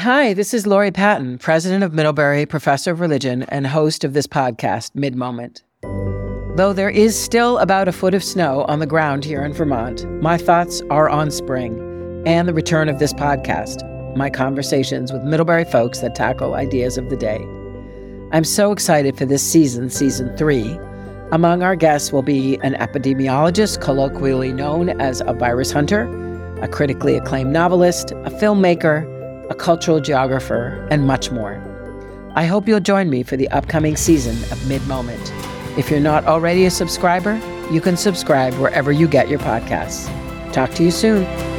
Hi, this is Laurie Patton, president of Middlebury, professor of religion, and host of this podcast, MiddMoment. Though there is still about a foot of snow on the ground here in Vermont, my thoughts are on spring and the return of this podcast, my conversations with Middlebury folks that tackle ideas of the day. I'm so excited for this season, season three. Among our guests will be an epidemiologist, colloquially known as a virus hunter, a critically acclaimed novelist, a filmmaker, a cultural geographer, and much more. I hope you'll join me for the upcoming season of MiddMoment. If you're not already a subscriber, you can subscribe wherever you get your podcasts. Talk to you soon.